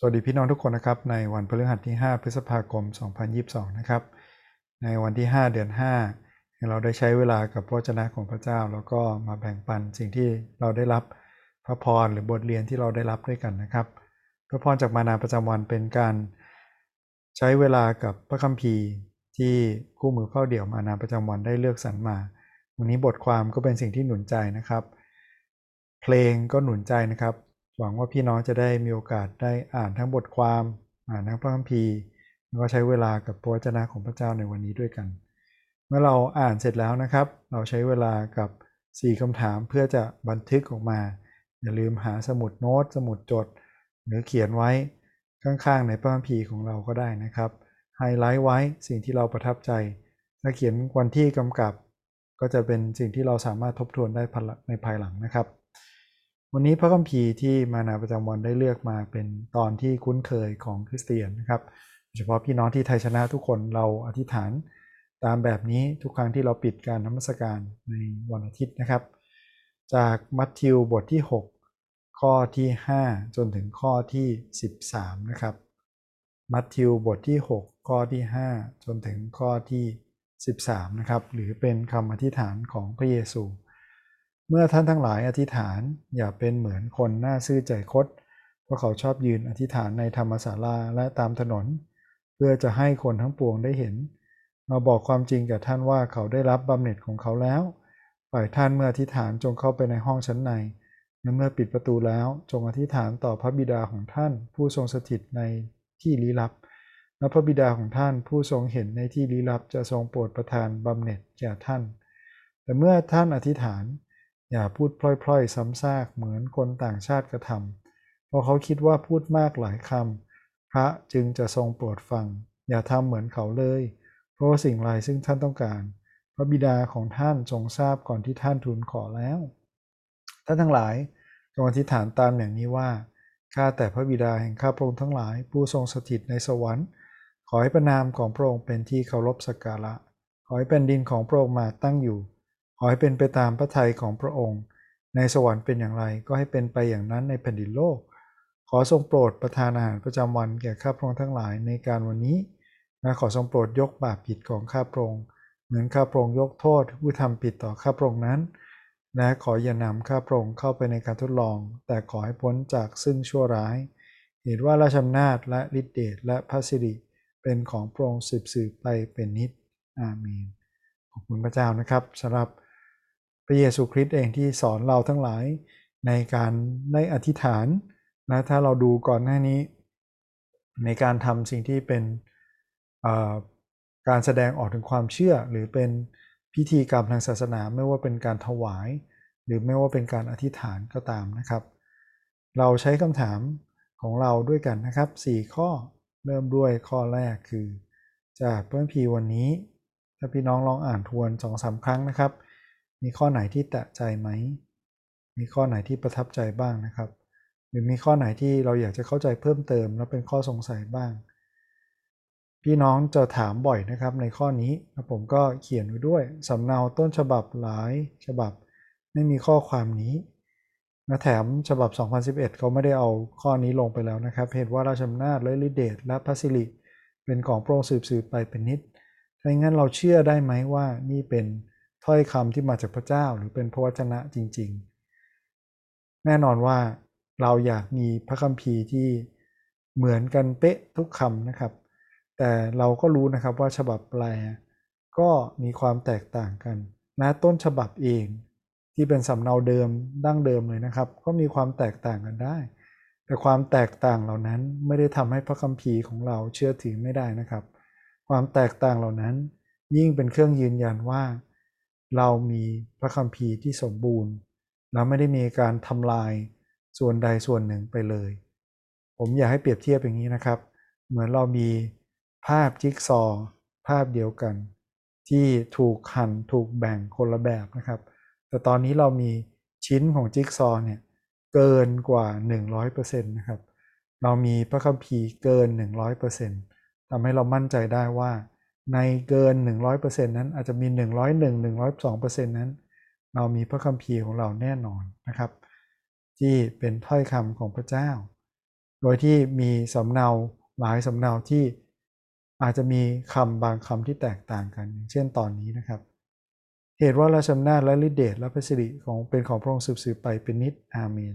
สวัสดีพี่น้องทุกคนนะครับ ในวันพฤหัสที่ 5 พฤษภาคม 2022 นะครับ ในวันที่ 5 เดือน 5 เราได้ใช้เวลากับพระวจนะของพระเจ้า แล้วก็มาแบ่งปันสิ่งที่เราได้รับพระพรหรือบทเรียนที่เราได้รับด้วยกันนะครับ พระพรจากมานาประจำวันเป็นการใช้เวลากับพระคัมภีร์ที่คู่มือเฝ้าเดี่ยวมานาประจำวันได้เลือกสรรมา วันนี้บทความก็เป็นสิ่งที่หนุนใจนะครับ เพลงก็หนุนใจนะครับ หวังว่าพี่น้องจะได้มีโอกาสได้อ่านทั้งบทความอ่านทั้งพระคัมภีร์แล้วก็ใช้เวลากับพระวจนะของพระเจ้าในวันนี้ด้วยกัน เมื่อเราอ่านเสร็จแล้วนะครับ เราใช้เวลากับ 4คำถามเพื่อจะบันทึกออกมา อย่าลืมหาสมุดโน้ต สมุดจด หรือเขียนไว้ข้างๆในพระคัมภีร์ของเราก็ได้นะครับไฮไลท์ไว้สิ่งที่เราประทับใจ ถ้าเขียนวันที่กำกับ ก็จะเป็นสิ่งที่เราสามารถทบทวนได้ในภายหลังนะครับ วันนี้พระคัมภีร์ที่มานาประจำวันได้เลือกมาเป็นตอนที่คุ้นเคยของคริสเตียนนะครับโดยเฉพาะพี่น้องที่ไทยชนะทุกคนเราอธิษฐานตามแบบนี้ทุกครั้งที่เราปิดการนมัสการในวันอาทิตย์นะครับ จากมัทธิวบทที่ 6 ข้อที่ 5 จนถึงข้อที่ 13 นะครับ มัทธิวบทที่ 6 ข้อที่ 5 จนถึงข้อที่ 13 นะครับ หรือเป็นคำอธิษฐานของพระเยซู เมื่อท่านทั้งหลายอธิษฐานอย่าเป็นเหมือนคนหน้าซื่อใจคดเพราะเขาชอบยืนอธิษฐานในธรรมศาลาและตามถนน เพื่อจะให้คนทั้งปวงได้เห็น มาบอกความจริงแก่ท่านว่าเขาได้รับบำเหน็จของเขาแล้ว ฝ่ายท่านเมื่ออธิษฐานจงเข้าไปในห้องชั้นในและเมื่อปิดประตูแล้วจงอธิษฐานต่อพระบิดาของท่าน ผู้ทรงสถิตในที่ลี้ลับ และพระบิดาของท่านผู้ทรงเห็นในที่ลี้ลับจะทรงโปรดประทานบำเหน็จแก่ท่าน แต่เมื่อท่านอธิษฐาน อย่าพูดพล่อยๆ ซ้ำซากเหมือนคนต่างชาติกระทำเพราะเขาคิดว่าพูดมากหลายคำพระจึงจะทรงโปรดฟัง อย่าทำเหมือนเขาเลย เพราะสิ่งไรซึ่งท่านต้องการ พระบิดาของท่านทรงทราบก่อนที่ท่านทูลขอแล้ว ท่านทั้งหลายจงอธิษฐานตามอย่างนี้ว่าข้าแต่พระบิดาแห่งข้าพระองค์ทั้งหลาย ผู้ทรงสถิตในสวรรค์ ขอให้ประนามของพระองค์เป็นที่เคารพสักการะ ขอให้เป็นดินของพระองค์มาตั้งอยู่ ขอให้เป็นไปตามพระทัยของพระองค์ ในสวรรค์เป็นอย่างไรก็ให้เป็นไปอย่างนั้นในแผ่นดินโลก ขอทรงโปรดประทานอาหารประจำวันแก่ข้าพระองค์ทั้งหลายในการวันนี้และขอทรงโปรดยกบาปผิดของข้าพระองค์เหมือนข้าพระองค์ยกโทษผู้ทำผิดต่อข้าพระองค์นั้นและขออย่านำข้าพระองค์เข้าไปในการทดลอง แต่ขอให้พ้นจากซึ่งชั่วร้าย เห็นว่าราชอำนาจและฤทธิเดชและพระสิริเป็นของพระองค์สืบสืบไปเป็นนิจอาเมนขอบคุณพระเจ้านะครับสำหรับ พระเยซูคริสต์เองที่สอนเราทั้งหลายในการได้อธิษฐานนะถ้าเราดูก่อนหน้านี้ ในการทำสิ่งที่เป็นการแสดงออกถึงความเชื่อ หรือเป็นพิธีกรรมทางศาสนาไม่ว่าเป็นการถวาย หรือไม่ว่าเป็นการอธิษฐานก็ตามนะครับ เราใช้คำถามของเราด้วยกันนะครับ 4 ข้อเริ่มด้วยข้อแรกคือ จากเพื่อนพีวันนี้ ถ้าพี่น้องลองอ่านทวนสองสาครั้งนะครับ มีข้อไหนที่แตะใจไหม มีข้อไหนที่ประทับใจบ้างนะครับ หรือมีข้อไหนที่เราอยากจะเข้าใจเพิ่มเติม แล้วเป็นข้อสงสัยบ้าง พี่น้องจะถามบ่อยนะครับในข้อนี้แล้วผมก็เขียนไว้ด้วยสำเนาต้นฉบับหลายฉบับไม่มีข้อความนี้นะแถมฉบับ 2011 เขาไม่ได้เอาข้อนี้ลงไปแล้วนะครับ เหตุว่าราชอำนาจและลิเดตและพัสิลิเป็นของพระองสืบสืบไปเป็นนิดถ้าอย่างนั้นเราเชื่อได้ไหมว่านี่เป็น ถ้อยคำที่มาจากพระเจ้าหรือเป็นพระวจนะจริง ๆ แน่นอนว่าเราอยากมีพระคัมภีร์ที่เหมือนกันเป๊ะทุกคำนะครับ แต่เราก็รู้นะครับว่าฉบับแปลก็มีความแตกต่างกันนะต้นฉบับเองที่เป็นสำเนาเดิมดั้งเดิมเลยนะครับ ก็มีความแตกต่างกันได้ แต่ความแตกต่างเหล่านั้นไม่ได้ทำให้พระคัมภีร์ของเราเชื่อถือไม่ได้นะครับ ความแตกต่างเหล่านั้นยิ่งเป็นเครื่องยืนยันว่า เรามีพระคัมภีร์ที่สมบูรณ์เราไม่ได้มีการทำลายส่วนใดส่วนหนึ่งไปเลย ผมอยากให้เปรียบเทียบอย่างนี้นะครับ เหมือนเรามีภาพจิ๊กซอภาพเดียวกัน ที่ถูกหั่นถูกแบ่งคนละแบบนะครับ แต่ตอนนี้เรามีชิ้นของจิ๊กซอเนี่ยเกินกว่า 100%นะครับเรามีพระคัมภีร์เกิน 100%ทำให้เรามั่นใจได้ว่า ในเกิน 100%นั้นอาจจะมี 101 102%นั้น เรามีพระคัมภีร์ของเราแน่นอนนะครับ ที่เป็นถ้อยคำของพระเจ้า โดยที่มีสำเนาหลายสำเนาที่อาจจะมีคำบางคำที่แตกต่างกัน เช่นตอนนี้นะครับเหตุว่าราชอำนาจและฤทธิเดชและพระสิริของเป็นของพระองค์สืบๆไปเป็นนิจอาเมน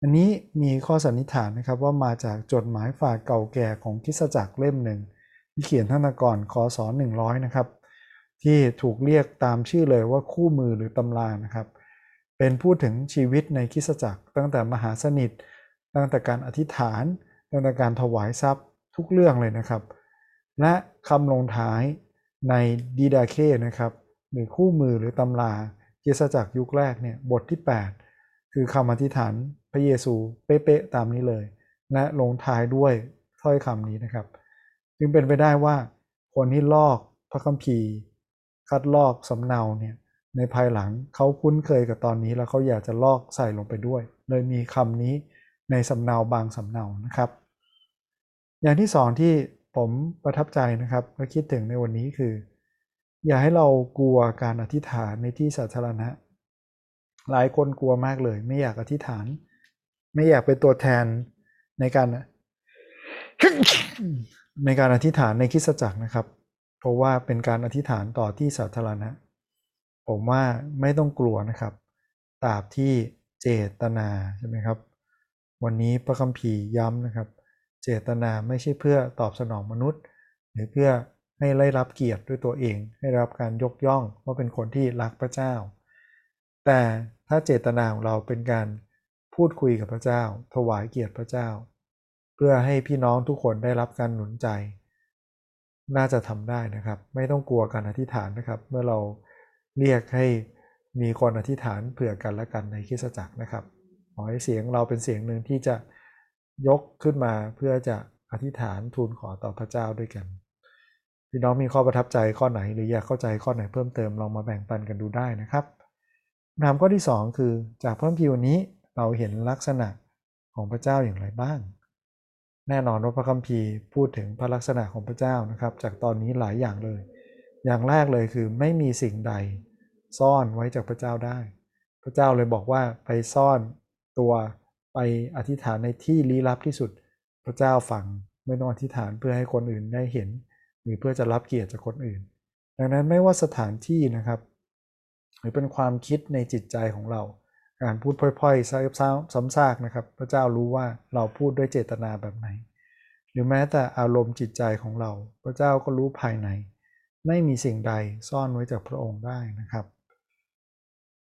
อันนี้มีข้อสันนิษฐานนะครับว่ามาจากจดหมายฝากเก่าแก่ของคิสจักรเล่มหนึ่ง ที่เขียนท่านก่อนคศ100 นะครับ ที่ถูกเรียกตามชื่อเลยว่าคู่มือหรือตำรานะครับ เป็นพูดถึงชีวิตในคิสจักร ตั้งแต่มหาสนิท ตั้งแต่การอธิษฐาน ตั้งแต่การถวายทรัพย์ทุกเรื่องเลยนะครับ และคำลงท้ายในดีดาเคนะครับหรือคู่มือหรือตำราคิสจักรยุคแรกเนี่ยบทที่ 8 คือคำอธิษฐานพระเยซูเป๊ะๆตามนี้เลย และลงท้ายด้วยถ้อยคำนี้นะครับ จึงเป็นไปได้ว่าคนที่ลอกพระคัมภีร์ คัดลอกสำเนาเนี่ยในภายหลังเขาคุ้นเคยกับตอนนี้แล้วเขาอยากจะลอกใส่ลงไปด้วย เลยมีคำนี้ในสำเนาบางสำเนานะครับ อย่างที่สองที่ผมประทับใจนะครับและคิดถึงในวันนี้คือ อย่าให้เรากลัวการอธิษฐานในที่สาธารณะ หลายคนกลัวมากเลย ไม่อยากอธิษฐาน ไม่อยากเป็นตัวแทนในการ ในการอธิษฐานในคริสตจักรนะครับ เพราะว่าเป็นการอธิษฐานต่อที่สาธารณะ ผมว่าไม่ต้องกลัวนะครับตราบที่เจตนาใช่ไหมครับ วันนี้พระคัมภีร์ย้ำนะครับ เจตนาไม่ใช่เพื่อตอบสนองมนุษย์ หรือเพื่อให้ได้รับเกียรติด้วยตัวเอง ให้รับการยกย่องว่าเป็นคนที่รักพระเจ้า แต่ถ้าเจตนาของเราเป็นการพูดคุยกับพระเจ้า ถวายเกียรติพระเจ้า พื่อให้พี่น้องทุกคนได้รับการหนุนใจ น่าจะทำได้นะครับ ไม่ต้องกลัวการอธิษฐานนะครับ เมื่อเราเรียกให้มีคนอธิษฐานเผื่อกันและกันในคริสตจักรนะครับขอให้เสียงเราเป็นเสียงหนึ่งที่จะยกขึ้นมาเพื่อจะอธิษฐานทูลขอต่อพระเจ้าด้วยกัน พี่น้องมีข้อประทับใจข้อไหนหรืออยากเข้าใจข้อไหนเพิ่มเติมลองมาแบ่งปันกันดูได้นะครับนามข้อที่ 2 คือจากเพิ่มพิวนี้เราเห็นลักษณะของพระเจ้าอย่างไรบ้าง แน่นอนว่าพระคัมภีร์พูดถึงพระลักษณะของพระเจ้านะครับ จากตอนนี้หลายอย่างเลย อย่างแรกเลยคือไม่มีสิ่งใดซ่อนไว้จากพระเจ้าได้ พระเจ้าเลยบอกว่าไปซ่อนตัวไปอธิษฐานในที่ลี้ลับที่สุด พระเจ้าฟังไม่ต้องอธิษฐานเพื่อให้คนอื่นได้เห็น หรือเพื่อจะรับเกียรติจากคนอื่น ดังนั้นไม่ว่าสถานที่นะครับ หรือเป็นความคิดในจิตใจของเรา การพูดพล่อยๆซ้ำซากนะครับ พระเจ้ารู้ว่าเราพูดด้วยเจตนาแบบไหน หรือแม้แต่อารมณ์จิตใจของเรา พระเจ้าก็รู้ภายใน ไม่มีสิ่งใดซ่อนไว้จากพระองค์ได้นะครับ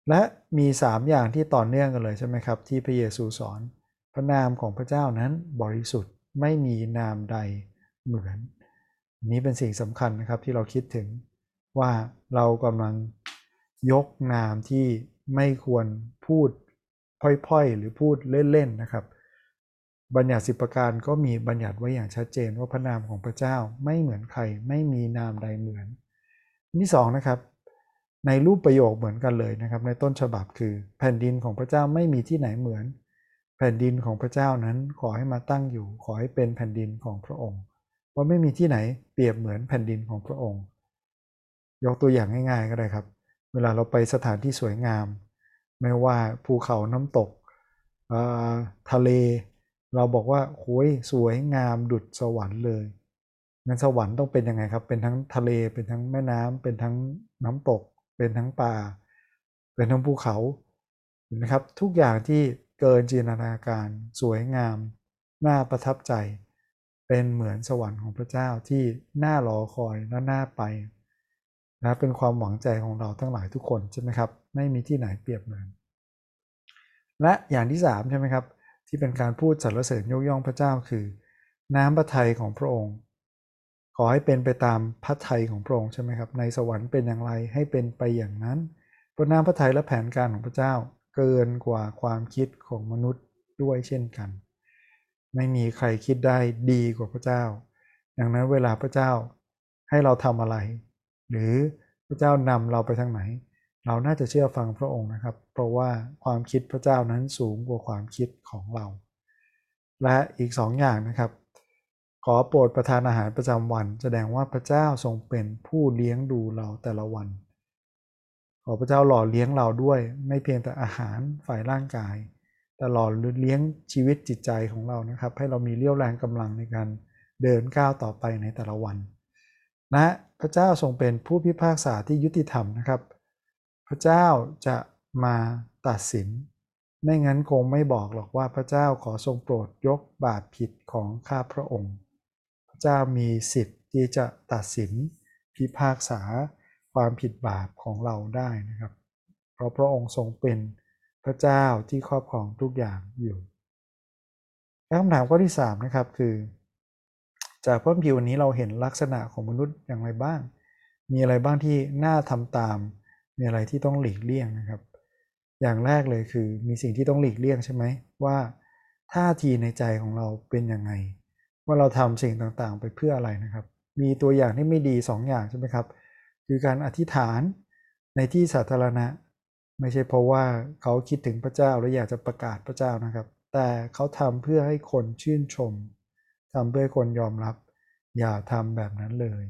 และมี 3 อย่างที่ต่อเนื่องกันเลยใช่ไหมครับ ที่พระเยซูสอน พระนามของพระเจ้านั้นบริสุทธิ์ไม่มีนามใดเหมือนนี้เป็นสิ่งสำคัญนะครับที่เราคิดถึงว่าเรากำลังยกนามที่ ไม่ควรพูดพ่อยๆ หรือพูดเล่นๆนะครับ บัญญัติสิบประการก็มีบัญญัติไว้อย่างชัดเจนว่าพระนามของพระเจ้าไม่เหมือนใครไม่มีนามใดเหมือนที่สองนะครับ ในรูปประโยคเหมือนกันเลยนะครับ ในต้นฉบับคือแผ่นดินของพระเจ้าไม่มีที่ไหนเหมือน แผ่นดินของพระเจ้านั้นขอให้มาตั้งอยู่ ขอให้เป็นแผ่นดินของพระองค์เพราะไม่มีที่ไหนเปรียบเหมือนแผ่นดินของพระองค์ ยกตัวอย่างง่ายๆก็ได้ครับ เวลาเราไปสถานที่สวยงาม ไม่ว่าภูเขาน้ำตกทะเล เราบอกว่าโอ้ยสวยงามดุจสวรรค์เลยงั้นสวรรค์ต้องเป็นยังไงครับ เป็นทั้งทะเล เป็นทั้งแม่น้ำเป็นทั้งน้ำตก เป็นทั้งป่า เป็นทั้งภูเขาเห็นไหมครับ ทุกอย่างที่เกินจินตนาการ สวยงาม น่าประทับใจ เป็นเหมือนสวรรค์ของพระเจ้าที่น่ารอคอยและน่าไป นะเป็นความหวังใจของเราทั้งหลายทุกคนใช่ไหมครับไม่มีที่ไหนเปรียบเหมือนและอย่างที่3ใช่ไหมครับที่เป็นการพูดสรรเสริญยกย่องพระเจ้าคือ น้ำพระทัยของพระองค์ ขอให้เป็นไปตามพระทัยของพระองค์ใช่ไหมครับในสวรรค์เป็นอย่างไรให้เป็นไปอย่างนั้นเพราะน้ำพระทัยและแผนการของพระเจ้าเกินกว่าความคิดของมนุษย์ด้วยเช่นกัน ไม่มีใครคิดได้ดีกว่าพระเจ้า ดังนั้นเวลาพระเจ้าให้เราทำอะไร หรือพระเจ้านำเราไปทางไหน เราน่าจะเชื่อฟังพระองค์นะครับ เพราะว่าความคิดพระเจ้านั้นสูงกว่าความคิดของเรา และอีกสองอย่างนะครับ ขอโปรดประทานอาหารประจำวัน แสดงว่าพระเจ้าทรงเป็นผู้เลี้ยงดูเราแต่ละวัน ขอพระเจ้าหล่อเลี้ยงเราด้วย ไม่เพียงแต่อาหารฝ่ายร่างกายแต่ตลอเลี้ยงชีวิตจิตใจของเรานะครับ ให้เรามีเรี่ยวแรงกำลังในการเดินก้าวต่อไปในแต่ละวัน นะพระเจ้าทรงเป็นผู้พิพากษาที่ยุติธรรมนะครับ พระเจ้าจะมาตัดสิน ไม่งั้นคงไม่บอกหรอกว่าพระเจ้าขอทรงโปรดยกบาปผิดของข้าพระองค์ พระเจ้ามีสิทธิ์ที่จะตัดสินพิพากษาความผิดบาปของเราได้นะครับ เพราะพระองค์ทรงเป็นพระเจ้าที่ครอบครองทุกอย่างอยู่คำถามข้อที่3นะครับคือ จากพระพิวันนี้เราเห็นลักษณะของมนุษย์อย่างไรบ้าง มีอะไรบ้างที่น่าทำตาม มีอะไรที่ต้องหลีกเลี่ยงนะครับ อย่างแรกเลยคือมีสิ่งที่ต้องหลีกเลี่ยงใช่ไหมว่าท่าทีในใจของเราเป็นยังไง ว่าเราทำสิ่งต่างๆ ไปเพื่ออะไรนะครับ มีตัวอย่างที่ไม่ดี 2ออย่างใช่ไหมครับ คือการอธิษฐานในที่สาธารณะ ไม่ใช่เพราะว่าเขาคิดถึงพระเจ้าและอยากจะประกาศพระเจ้านะครับ แต่เขาทำเพื่อให้คนชื่นชม ทำเพื่อคนยอมรับ อย่าทำแบบนั้นเลย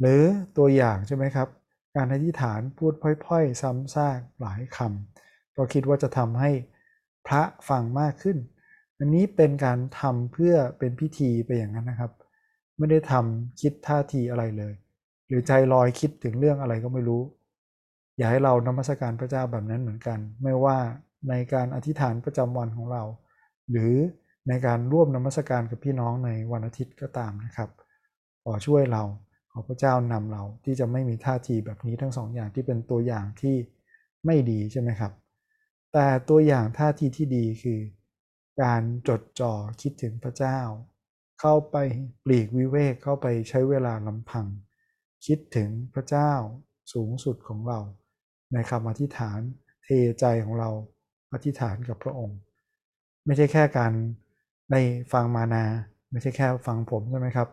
หรือตัวอย่างใช่ไหมครับ การอธิษฐานพูดพ่อยๆ ซ้ำซากหลายคำเพราคิดว่าจะทำให้พระฟังมากขึ้น อันนี้เป็นการทำเพื่อเป็นพิธีไปอย่างนั้นนะครับ ไม่ได้ทำคิดท่าทีอะไรเลย หรือใจลอยคิดถึงเรื่องอะไรก็ไม่รู้ อยากให้เรานมัสการพระเจ้าแบบนั้นเหมือนกัน ไม่ว่าในการอธิษฐานประจำวันของเรา หรือ ในการร่วมนมัสการกับพี่น้องในวันอาทิตย์ก็ตามนะครับขอช่วยเราขอพระเจ้านำเราที่จะไม่มีท่าทีแบบนี้ทั้งสองอย่างที่เป็นตัวอย่างที่ไม่ดีใช่ไหมครับ แต่ตัวอย่างท่าทีที่ดีคือ การจดจ่อคิดถึงพระเจ้า เข้าไปปลีกวิเวกเข้าไปใช้เวลาลำพัง คิดถึงพระเจ้าสูงสุดของเรา ในคำอธิษฐานเทใจของเราอธิษฐานกับพระองค์ ไม่ใช่แค่การ ได้ฟังมานาไม่ใช่แค่ฟังผมใช่ไหมครับ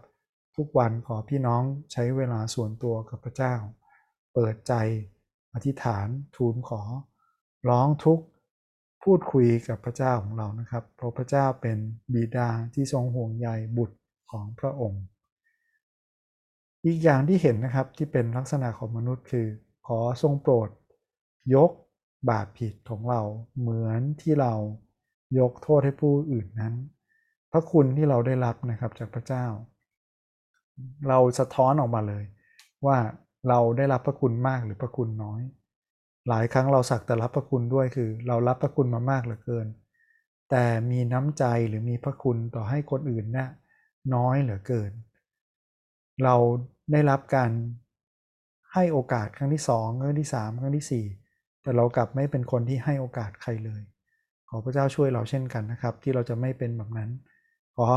ทุกวันขอพี่น้องใช้เวลาส่วนตัวกับพระเจ้า เปิดใจอธิษฐานทูลขอ ร้องทุกข์พูดคุยกับพระเจ้าของเรานะครับ เพราะพระเจ้าเป็นบิดาที่ทรงห่วงใยบุตรของพระองค์ อีกอย่างที่เห็นนะครับที่เป็นลักษณะของมนุษย์คือ ขอทรงโปรด ยกบาปผิดของเราเหมือนที่เรายกโทษให้ผู้อื่นนั้น ระคุณที่เราได้รับนะครับจากพระเจ้า เราสะท้อนออกมาเลย ว่าเราได้รับพระคุณมากหรือพระคุณน้อย หลายครั้งเราสักแต่รับพระคุณด้วยคือ เรารับพระคุณมามากเหลือเกิน แต่มีน้ำใจหรือมีพระคุณต่อให้คนอื่นนะ่ะน้อยเหลือเกิน เราได้รับการให้โอกาสครั้งที่สองครั้งที่สามครั้งที่สี่แต่เรากลับไม่เป็นคนที่ให้โอกาสใครเลย ขอพระเจ้าช่วยเราเช่นกันนะครับ ที่เราจะไม่เป็นแบบนั้น ขอ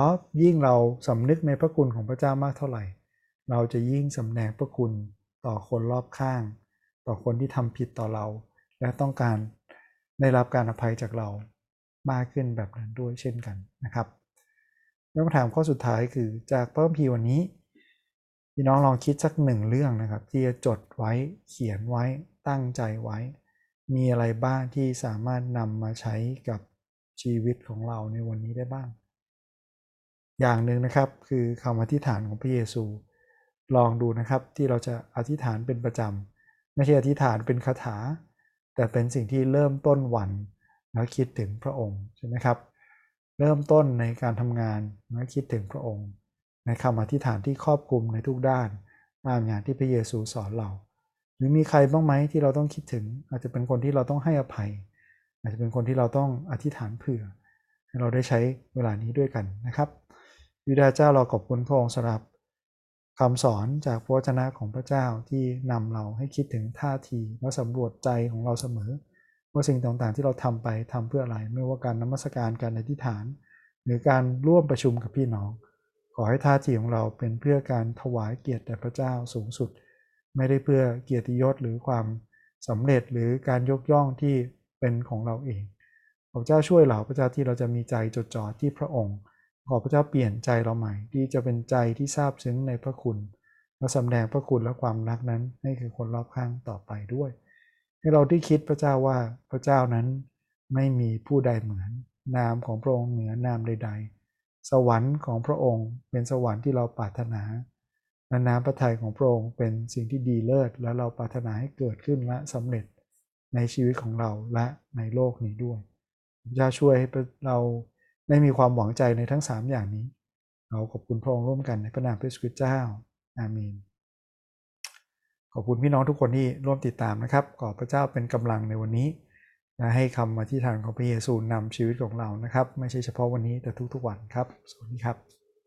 ยิ่งเราสำนึกในพระคุณของพระเจ้ามากเท่าไหร่ เราจะยิ่งสำแดงพระคุณต่อคนรอบข้าง ต่อคนที่ทำผิดต่อเรา และต้องการได้รับการอภัยจากเรามากขึ้นแบบนั้นด้วยเช่นกันนะครับคำถามข้อสุดท้ายคือจากพระพีวันนี้พี่น้องลองคิดสักหนึ่งเรื่องนะครับ ที่จะจดไว้เขียนไว้ตั้งใจไว้ มีอะไรบ้างที่สามารถนำมาใช้กับชีวิตของเราในวันนี้ได้บ้าง อย่างหนึ่งนะครับคือคำอธิษฐานของพระเยซู ลองดูนะครับที่เราจะอธิษฐานเป็นประจำไม่ใช่อธิษฐานเป็นคาถา แต่เป็นสิ่งที่เริ่มต้นวันแล้วคิดถึงพระองค์ใช่ไหมครับ เริ่มต้นในการทำงานแล้วคิดถึงพระองค์ ในคำอธิษฐานที่ครอบคลุมในทุกด้านตามอย่างที่พระเยซูสอนเรา หรือมีใครบ้างไหมที่เราต้องคิดถึง อาจจะเป็นคนที่เราต้องให้อภัย อาจจะเป็นคนที่เราต้องอธิษฐานเผื่อ ให้เราได้ใช้เวลานี้ด้วยกันนะครับ วิดาเจ้าเราขอบคุณพระองค์สำหรับคำสอนจากพระวจนะของพระเจ้าที่นำเราให้คิดถึงท่าทีและสำรวจใจของเราเสมอ ว่าสิ่งต่างๆที่เราทำไปทำเพื่ออะไร ไม่ว่าการนมัสการการอธิษฐาน หรือการร่วมประชุมกับพี่น้อง ขอให้ท่าทีของเราเป็นเพื่อการถวายเกียรติแด่พระเจ้าสูงสุด ไม่ได้เพื่อเกียรติยศหรือความสำเร็จหรือการยกย่องที่เป็นของเราเองขอพระเจ้าช่วยเราพระเจ้าที่เราจะมีใจจดจ่อที่พระองค์ ขอพระเจ้าเปลี่ยนใจเราใหม่ ที่จะเป็นใจที่ซาบซึ้งในพระคุณและสำแดงพระคุณและความรักนั้นให้คือคนรอบข้างต่อไปด้วย ให้เราที่คิดพระเจ้าว่าพระเจ้านั้นไม่มีผู้ใดเหมือน นามของพระองค์เหนือนามใด ๆ สวรรค์ของพระองค์เป็นสวรรค์ที่เราปรารถนาและน้ำพระทัยของพระองค์เป็นสิ่งที่ดีเลิศและเราปรารถนาให้เกิดขึ้นและสำเร็จในชีวิตของเราและในโลกนี้ด้วยพระเจ้าช่วยให้เรา ได้มีความหวังใจในทั้ง 3 อย่างนี้ เราขอบคุณพระองค์ร่วมกันในพระนามพระสุคริสต์เจ้า อาเมน ขอบคุณพี่น้องทุกคนที่ร่วมติดตามนะครับ ขอพระเจ้าเป็นกำลังในวันนี้นะให้คำอธิษฐานของพระเยซูนำชีวิตของเรานะครับ ไม่ใช่เฉพาะวันนี้แต่ทุกๆวันครับ สวัสดีครับ